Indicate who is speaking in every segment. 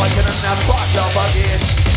Speaker 1: I'm
Speaker 2: fighting and I'm back up again.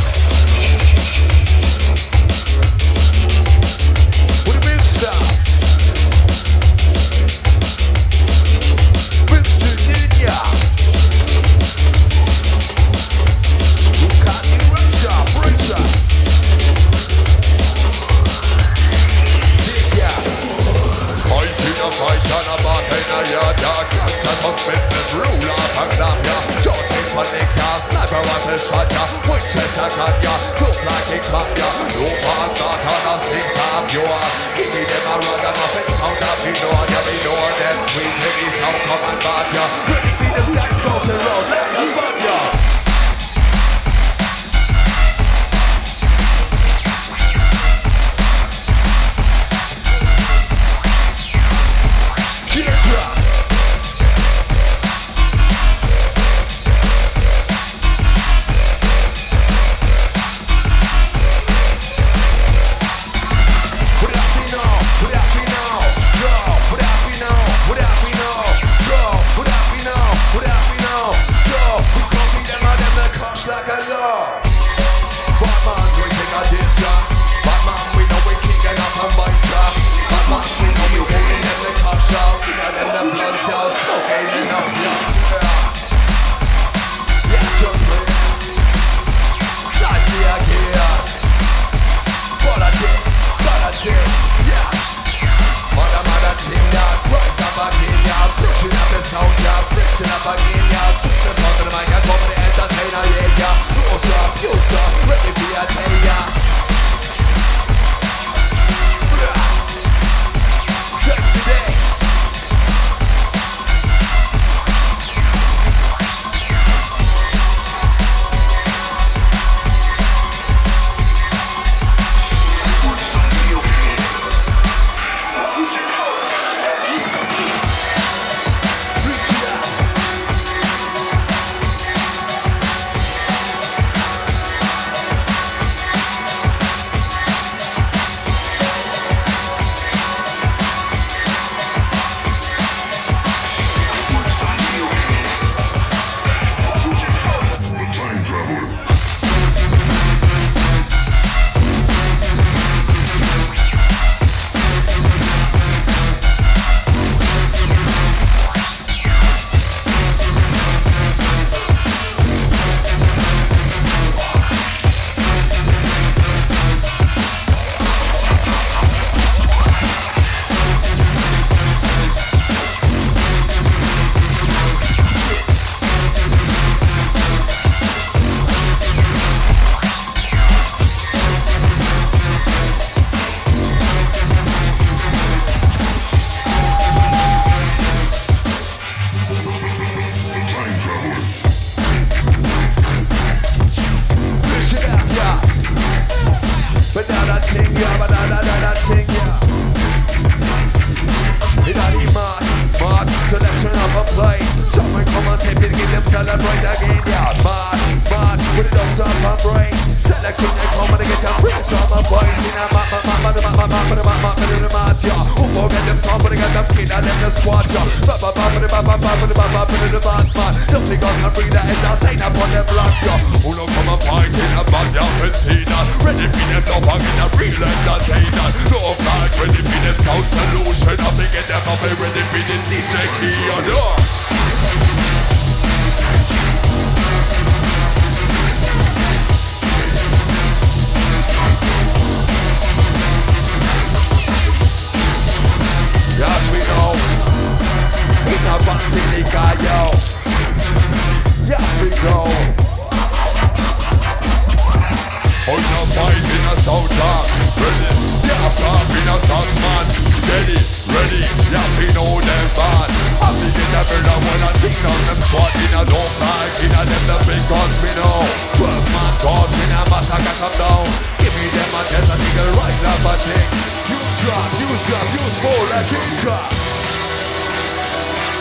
Speaker 1: Come
Speaker 2: down Give me test and nigga right up a thing
Speaker 3: Use drop, use drop, use more like you drop.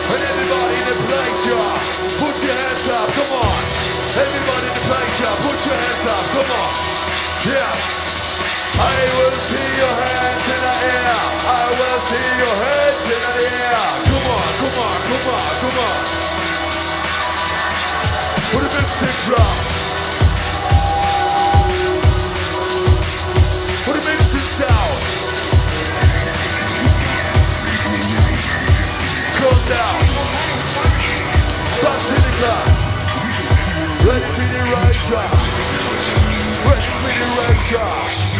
Speaker 3: And everybody in the place, y'all, put your hands up, come on. Everybody in the place, y'all, put your hands up, come on. Yes. I will see your hands in the air. I will see your hands in the air. Come on, come on, come on, come on. Put a big stick drop. Basilica. Ready for the rager. Ready for the rager.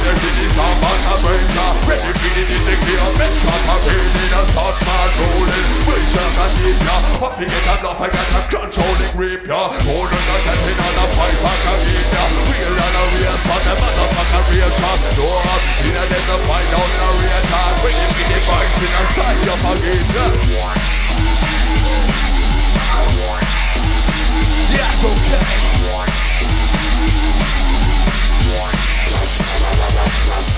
Speaker 3: energy is
Speaker 2: a man a bringer Ready for the decrement in a soft and start We shall not ya Up to get enough I got controlling grip ya Hold on to on a pipe, I a ya We are on a real son The motherfucker real trap Door up In a let to find out the real time We give in a side of a ya Yes, okay.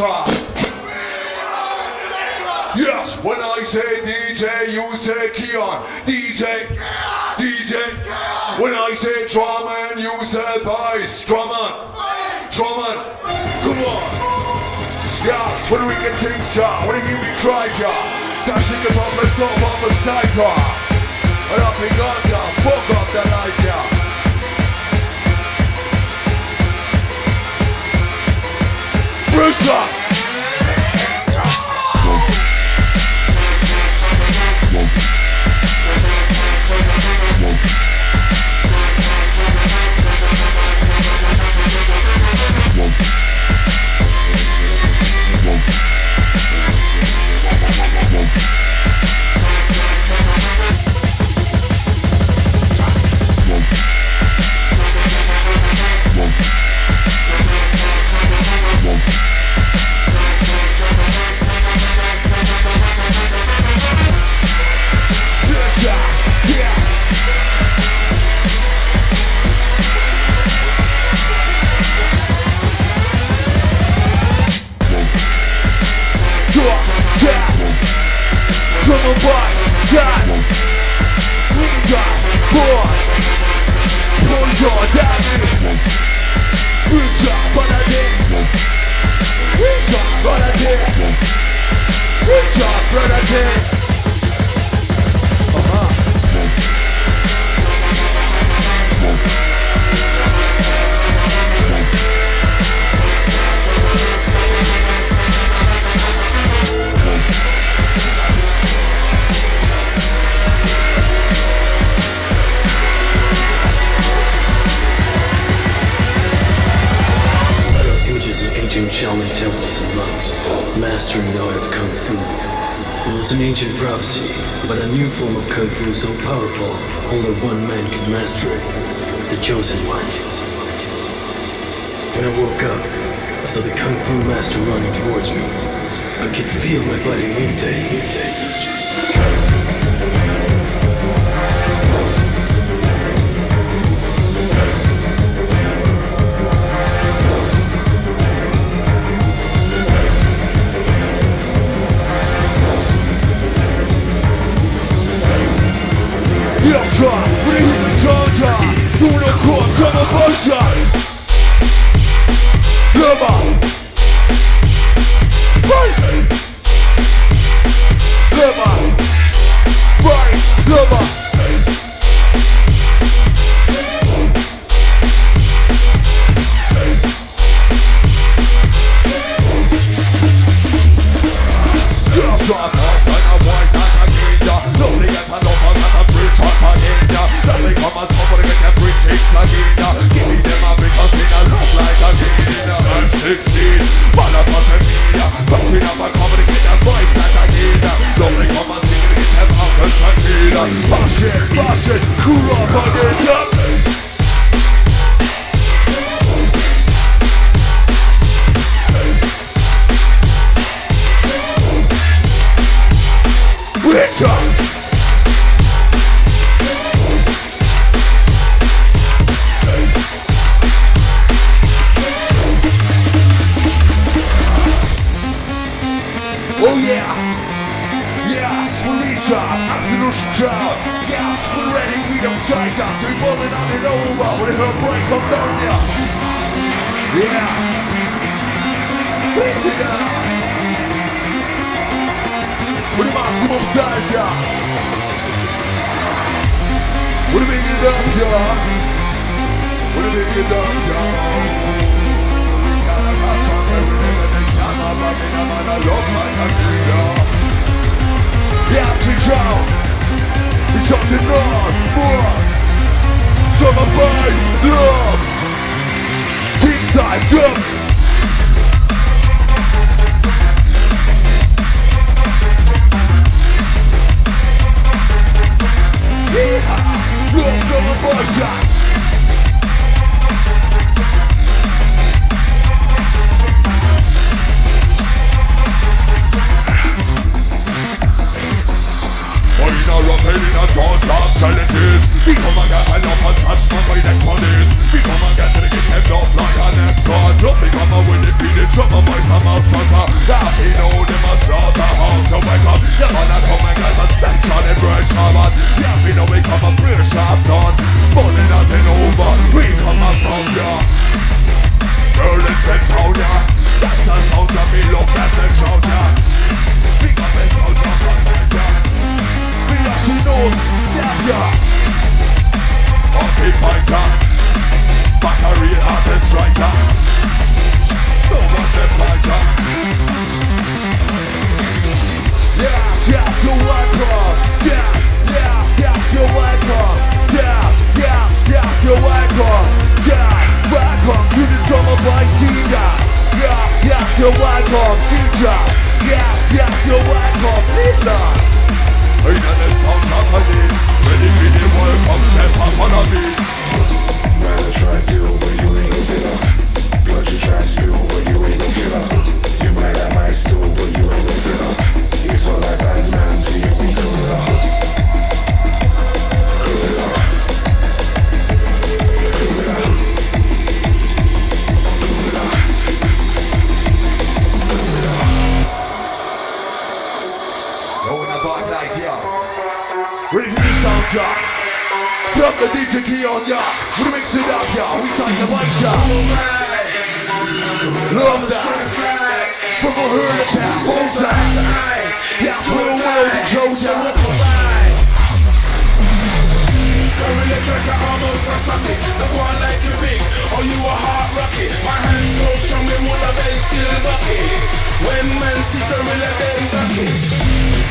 Speaker 2: selector. Yes, when I say DJ, you say Keon. DJ, DJ. When I say drama, and you say bass. Drama, on, drum. Come on. Yes, when we get things, yeah. When you be crying, yeah. Touching the Dashing upon myself on the side, yeah. And up in Gaza, fuck up the idea. yeah. Bruce
Speaker 4: Rock. are running towards me. I could feel my body mutate, mutate.
Speaker 2: Wiatra, bring the
Speaker 5: charger, do the
Speaker 2: Bass, Drum a voice a massacre That he know them a slaughterhouse You wake up, you wanna come and get a section and break shaman Yeah, we know we come a pretty sharp done Money nothing over, we come from ya in town ya That's the sound of me look at the ya Pick up the sound of ya
Speaker 5: We actually know snap ya.
Speaker 2: Hockey fighter Fuck a real artist writer
Speaker 5: Yeah, welcome to
Speaker 6: try deal, but you ain't no.
Speaker 5: From the DJ Keon ya. We mix it up ya. We start to bite ya. Love that. From a herd attack, bullseye. Yes, we're the world is closer.
Speaker 7: Gorilla tracker, I'm out to suck it. The one like you big, or you a hard rocket. My hands so strong, me would have been still bucket. When men see gorilla, then duck it.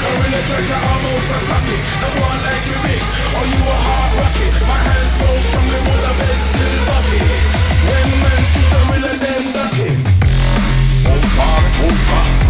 Speaker 7: Gorilla tracker, I'm out to suck. The one like you big, or you a hard rocket. My hands so strong, me would have been still bucket. When men see gorilla, then duck it.
Speaker 2: Over, over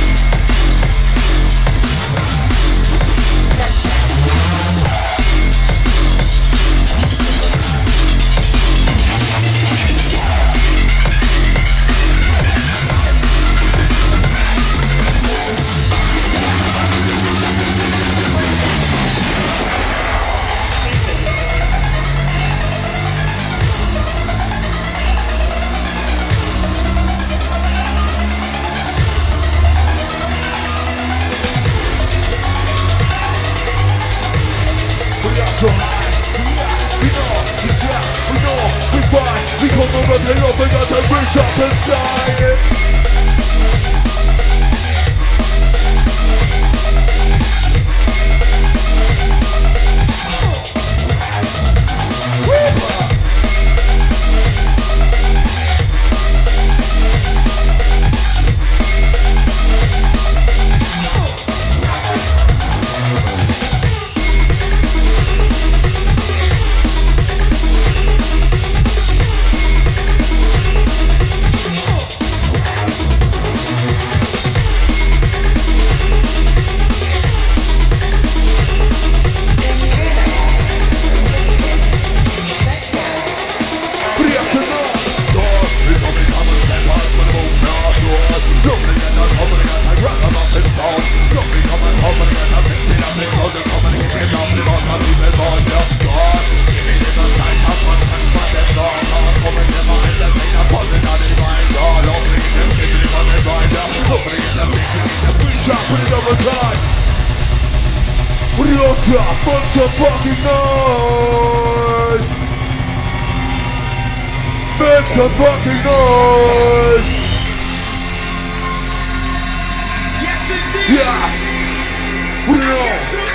Speaker 8: Yes! We know!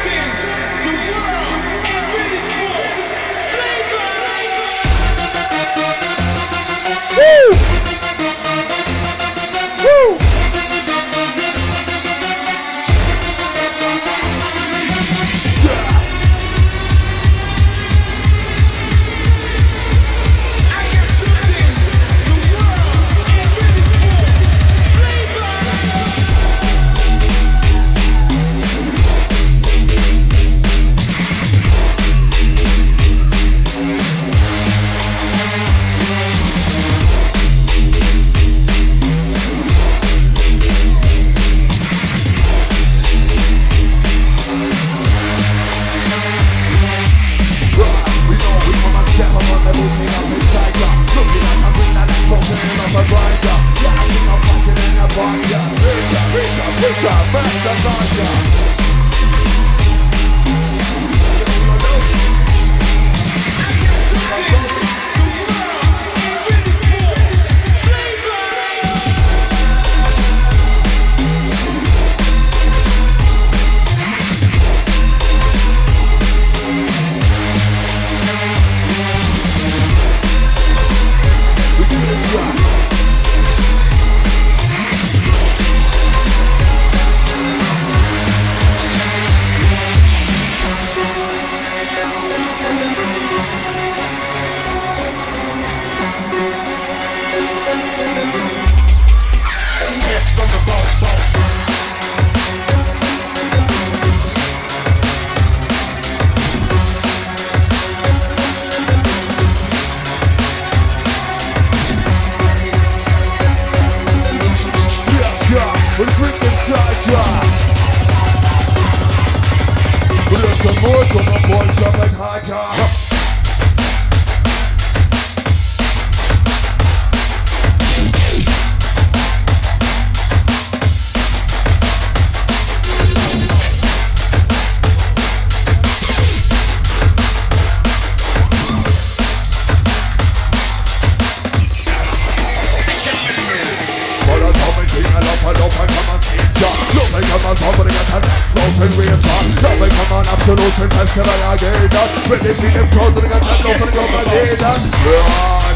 Speaker 8: farmers over the and smoking
Speaker 9: weed shot.
Speaker 8: Now we
Speaker 1: come on absolution festival again. Ready for the prodding and then open up again. Yeah,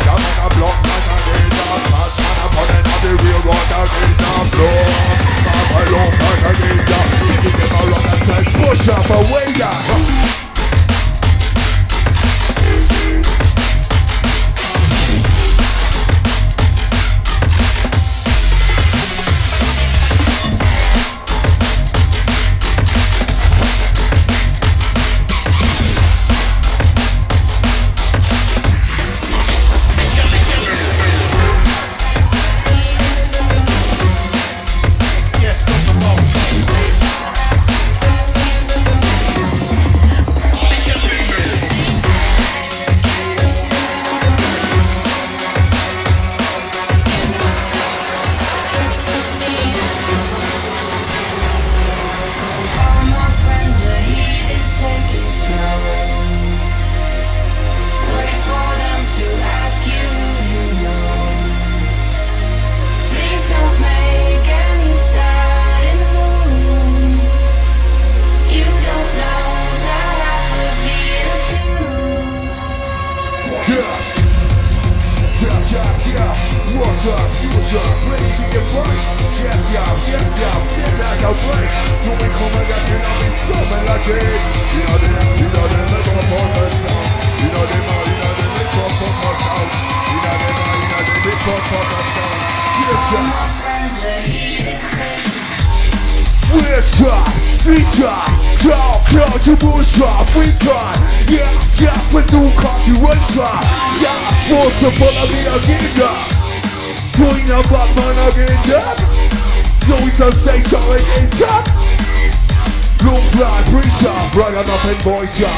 Speaker 1: come on a block man again. Pass man upon it on the real road again. Blow, pop a long man again. Give it a run and
Speaker 2: push up away. Yeah. boys, yo.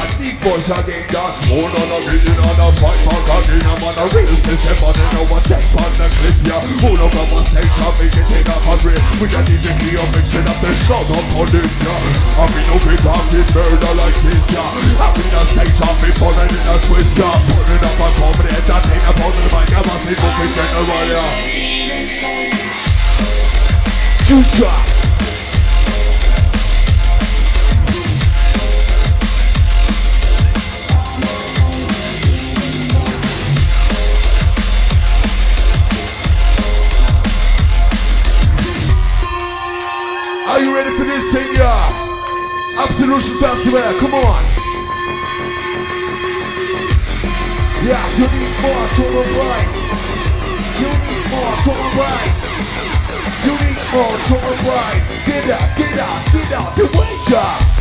Speaker 2: festival, come on. Yes, you need more total price. You need more total price. You need more total price. Get up, get up, get up, the way job.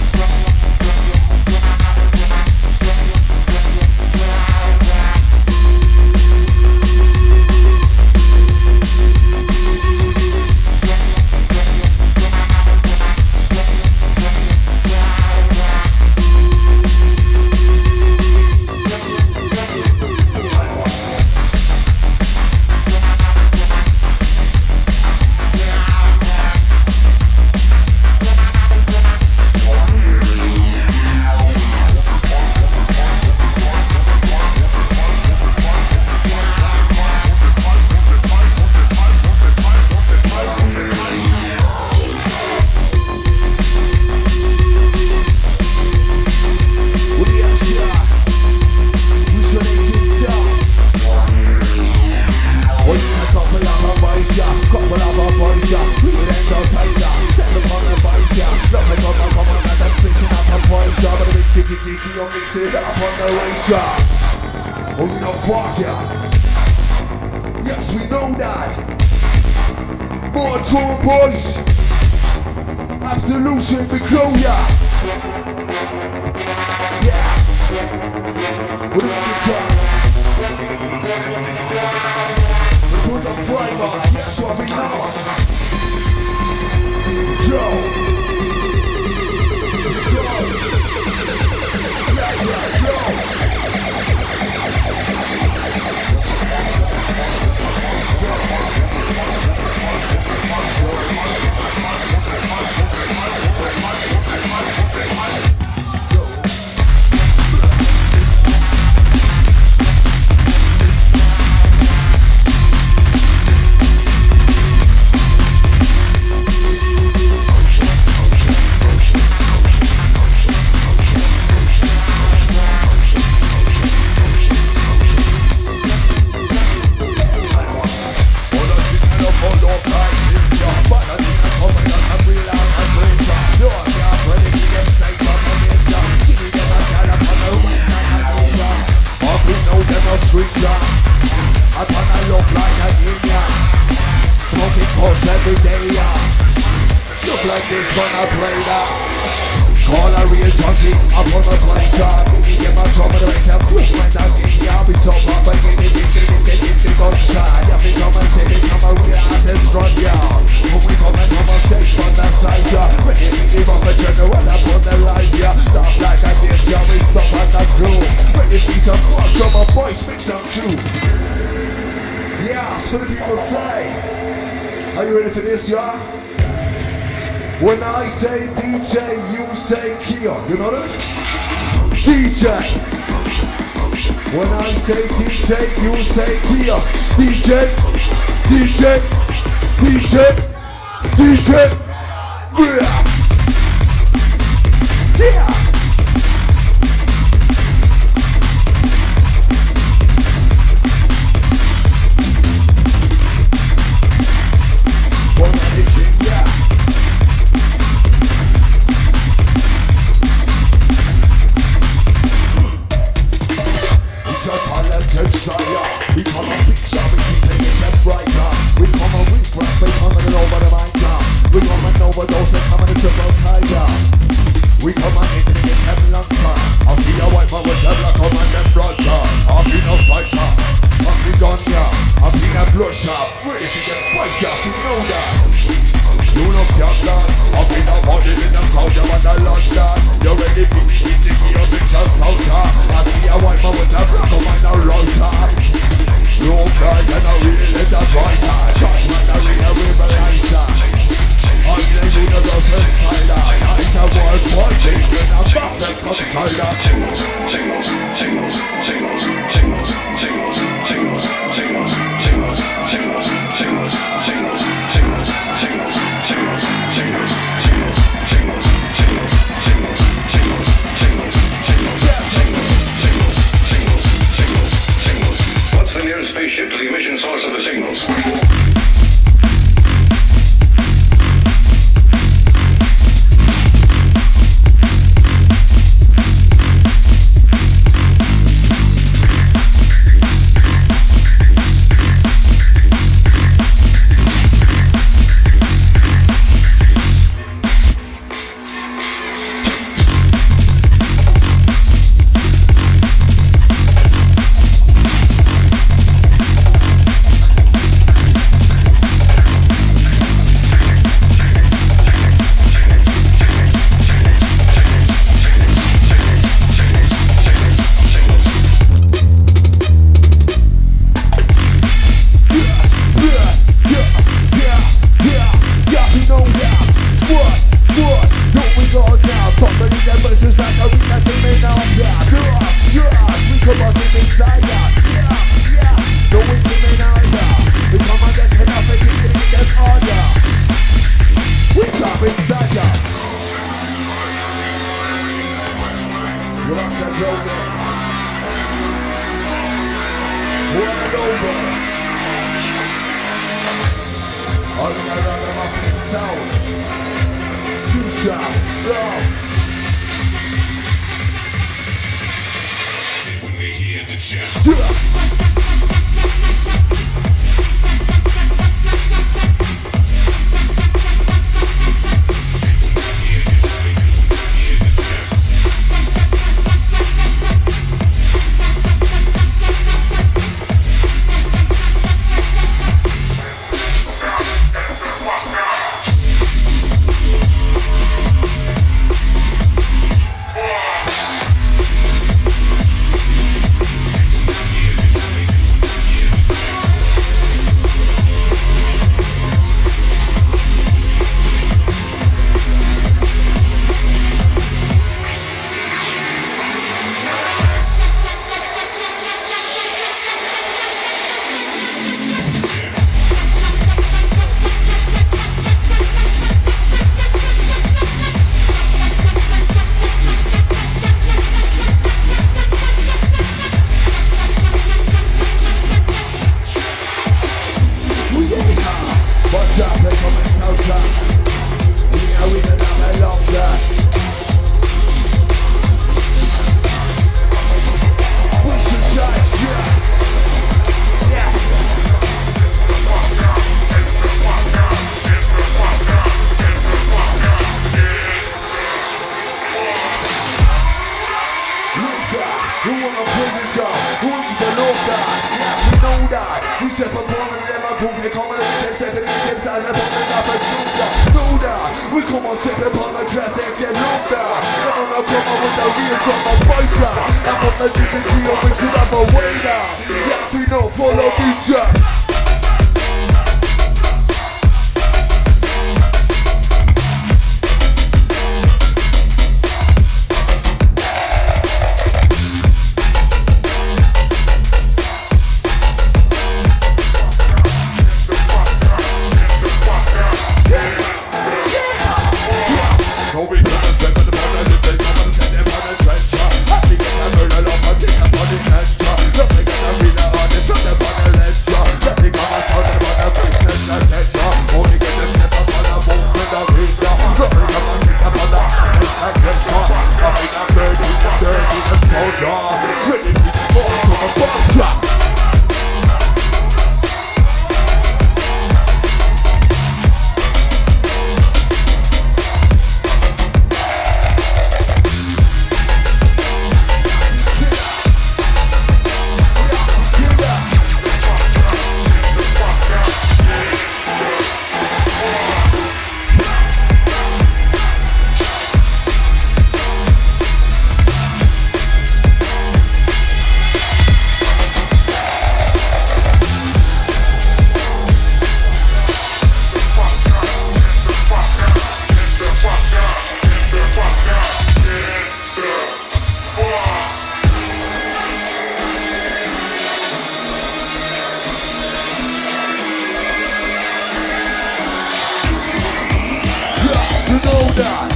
Speaker 2: know that.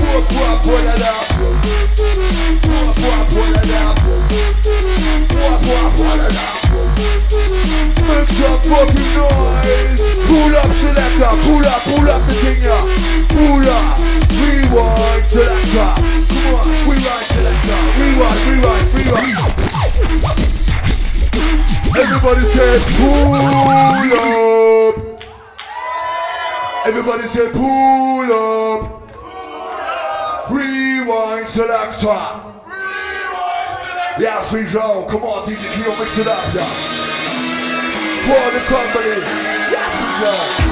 Speaker 2: Boy, boy, boy, that up. Boy, boy, boy, that up. Boy, boy, boy, that up. Make some fucking noise. Pull up, selector. Pull up, pull up the thing. Pull up. Rewind, selector. Come on, rewind, selector. Rewind, rewind, rewind. Everybody said, pull up. Everybody say pull up. Pull up. Rewind selector. Yes, we Joe, come on, DJ Keon, mix it up, yeah. For the company, yes, we Joe.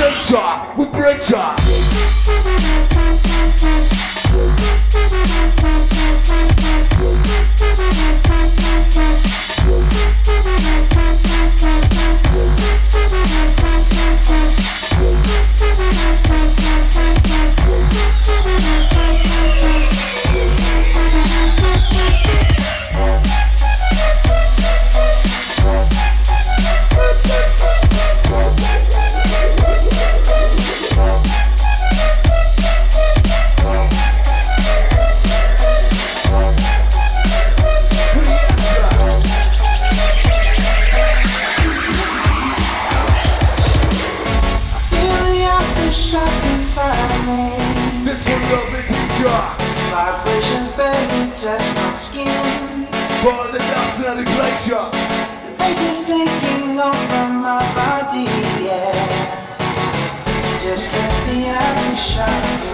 Speaker 2: Sensor, vibrator. Aftershock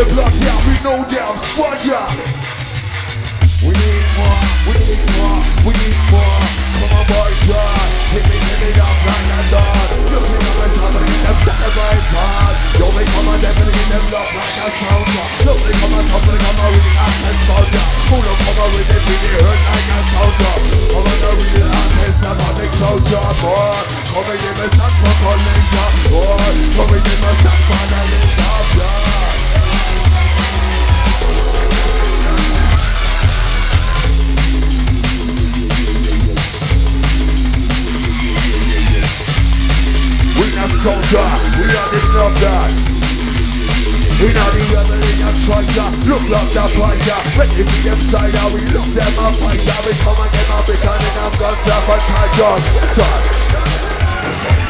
Speaker 2: the block down, we know them, squad ya. We need more, we need more, we need more. Come on, boys, yeah. Hit me, hit me up like a dog. You see let's have a get them celebrate hard. Yo, they come on, definitely get them love like a soldier. Yo, they come on, top, they come on, really act as soldier. Who don't come on it, really hurt like a soldier. Come on, the real artist, I'm on the closure, boy. Come and give me some for ya, boy. Come and give me some for the yeah. Soldier, we are the number. We not the rebellion and treasure Look like the fighter Ready for them side we look them up fighter We come and get my big and I'm guns up and tiger. Time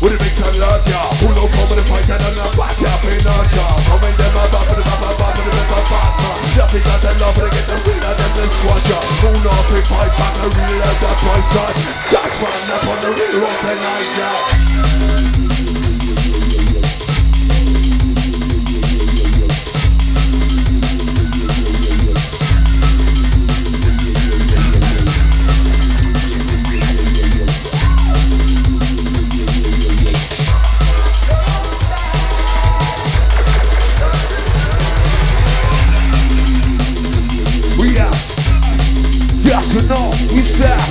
Speaker 2: With the mix and love, yeah. Pull up over the fight and I'm not back, yeah. Pay not, yeah. Come in them, I'm back, but I'm back, but I'm back, faster. Nothing that I love, to I get the real out of this squad, yeah. Who knows big fight, back, the real out that price, yeah. That's man, that's on the real rock, and yeah. Yes you know, we step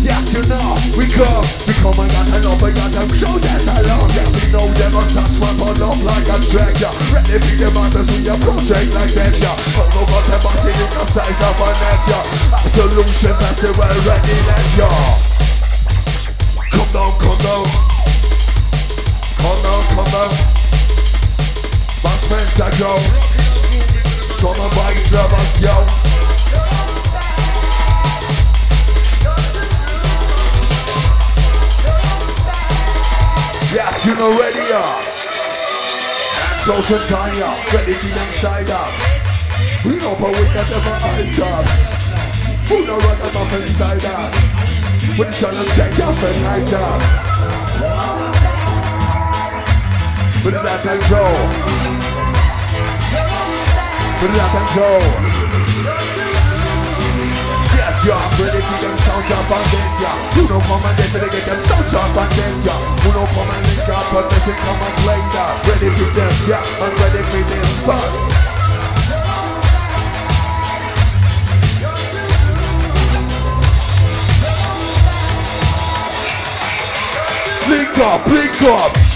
Speaker 2: Yes you know, we come We come and got an up and got them show that's along Yeah we know them a such one but love like a track yeah Ready for the matters we approach it like that yeah no got them bossy you no size of a net, yo. Absolution Festival ready, let yo. Come down, come down. Come down, come down. Mass Pentago. Come on, boys, lovers, yo. Yes, you know ready, yeah. Explosion time, yeah. Ready to them side up. We know but we got them hyped up. Who know what them up inside up? We tryna check your friend like that. It out and go. It out and go. You're ready to them sound drop and get ya. You know come and get to get them sound drop and get ya. Who know come and link up but they say come and play that. Ready for this, yeah, I'm ready for this, but. Blink up, blink up.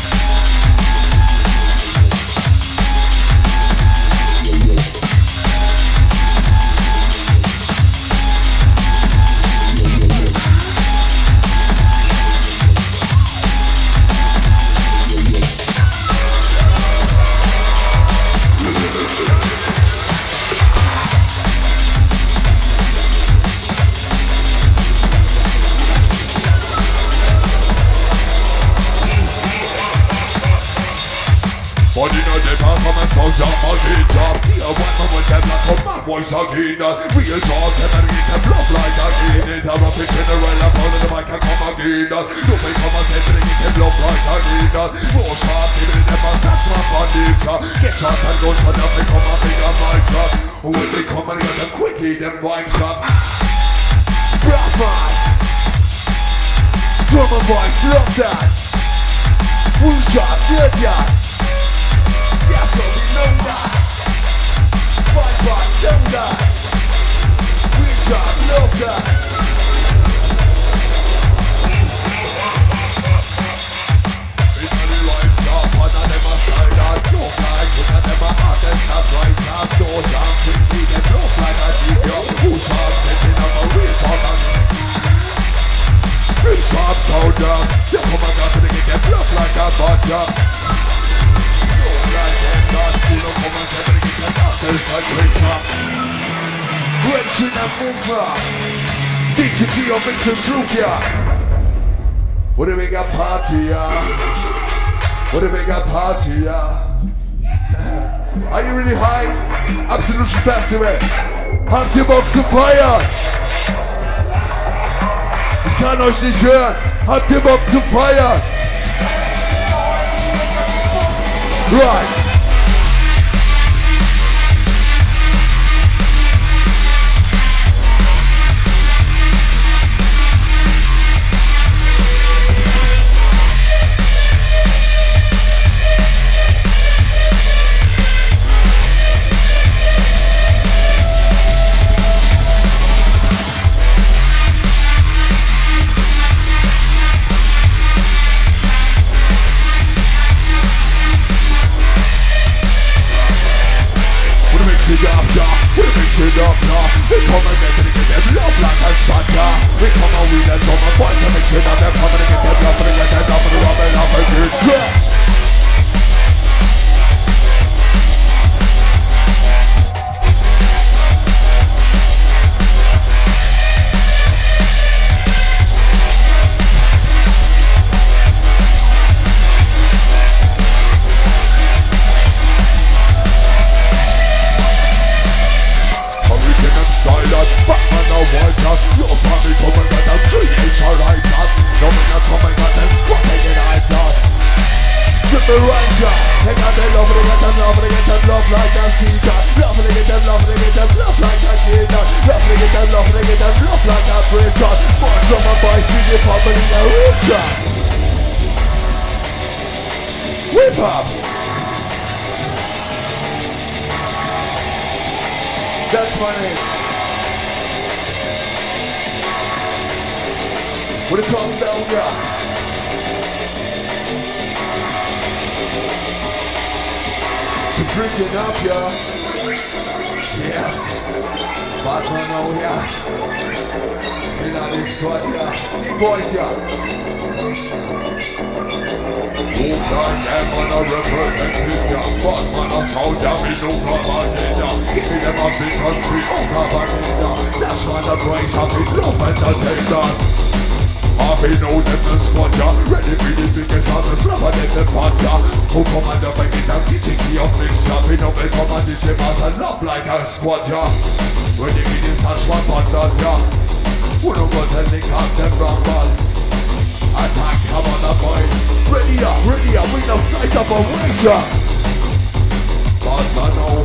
Speaker 1: Come and sound up the top See a white man with them like a man voice again Real talk, them and get them bluff like again Interrupt the general, I'm on the mic and come again You may come and say they get them bluff like again More sharp, give it them a sex man on top Get shot and don't shut up, they come and bring a mic drop When they come and get them quickly, them rhymes up
Speaker 2: Rock man. Drummer boys, love that. Full shot, good
Speaker 1: come and got to get them look like a butter Look like them and
Speaker 2: mover. DJ Keo mix and groove yeah. What a big party yeah. What a big party yeah. Are ihr Bock zu feiern? Ich kann. Habt ihr Bock zu feiern? Right.
Speaker 1: Yeah. We come and get it, get them love like a yeah. We come and we the drummer boys and mix it up. They come and get them love, and get them love, and up and get drunk. White out. You saw me come and get them creature right. No man a come and them squatting in high blood.
Speaker 2: Flip the right yeah. They got them love, they got them love, they get them love like a Caesar. Love, they get them love, they get them love like a Gator. Love, they get them love, they get them love like a Preacher. More drummer boys, DJ Pablo in the Richard. Whip up. That's funny. What it comes down, yeah. To drink it up, yeah. Yes.
Speaker 10: Batman now here. In this spot here. Deep voice here.
Speaker 2: Move like them on a represent this ya But man a sound ya me no propaganda Give me them a big country, oh propaganda Dash man a price of it, Happy know them the squad ya Ready for the biggest the slapper them the ya Who come and up and get up mix ya We know they come and DJ bass and love like a squad ya Ready for the sash one ya Who know what the link up them rumble Attack, come on the boys
Speaker 10: Ready up, ready up. We no size up a wager.
Speaker 2: I know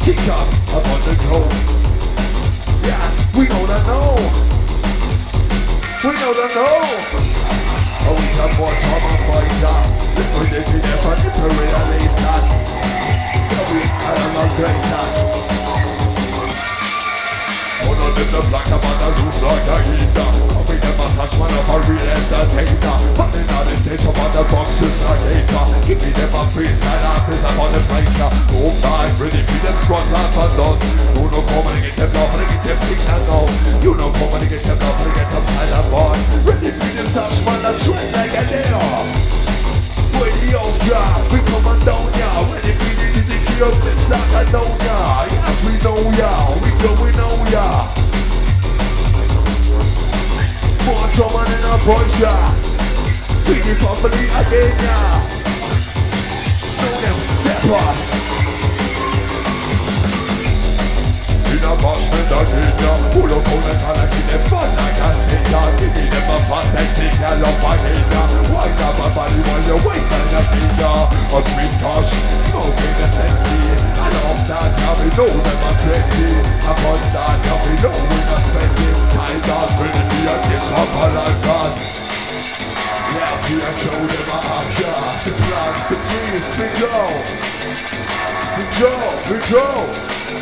Speaker 10: Kick up.
Speaker 2: I'm on the go
Speaker 10: Yes, we know that know. We know that know.
Speaker 2: Oh, we have more time on boys ya Liquid if you never never realize that Yeah, we had a long grace that One of them the black about the loose like a heater Copy them a such man of a real entertainer Running on the stage on the box just like hater Give me them a freestyle artist on the ya Go back, ready for them squad laugh and done You know come and get them love and get them six and now You know come and get them love and get them and bun Ready for the such man a trend like a day
Speaker 10: Yeah. We coming down, yeah. Ready for the DJ mix like I know, yeah. Yes, we know, yeah. We going on, yeah. More trouble in our voice, yeah. Big family again, yeah. Step.
Speaker 2: In a bashment of Kenya Pull up on the collar, keep them fun like a singer. Give me them a fantastic signal of a hater Wind up my body while you on your finger A sweet touch, smoking the sexy. I love that, yeah, we know them are crazy. Upon that, yeah, we know we're not spending time down Ready for your kiss up like that
Speaker 10: Yes, we are show them a haka. The plants, the trees, we go. We go, we go.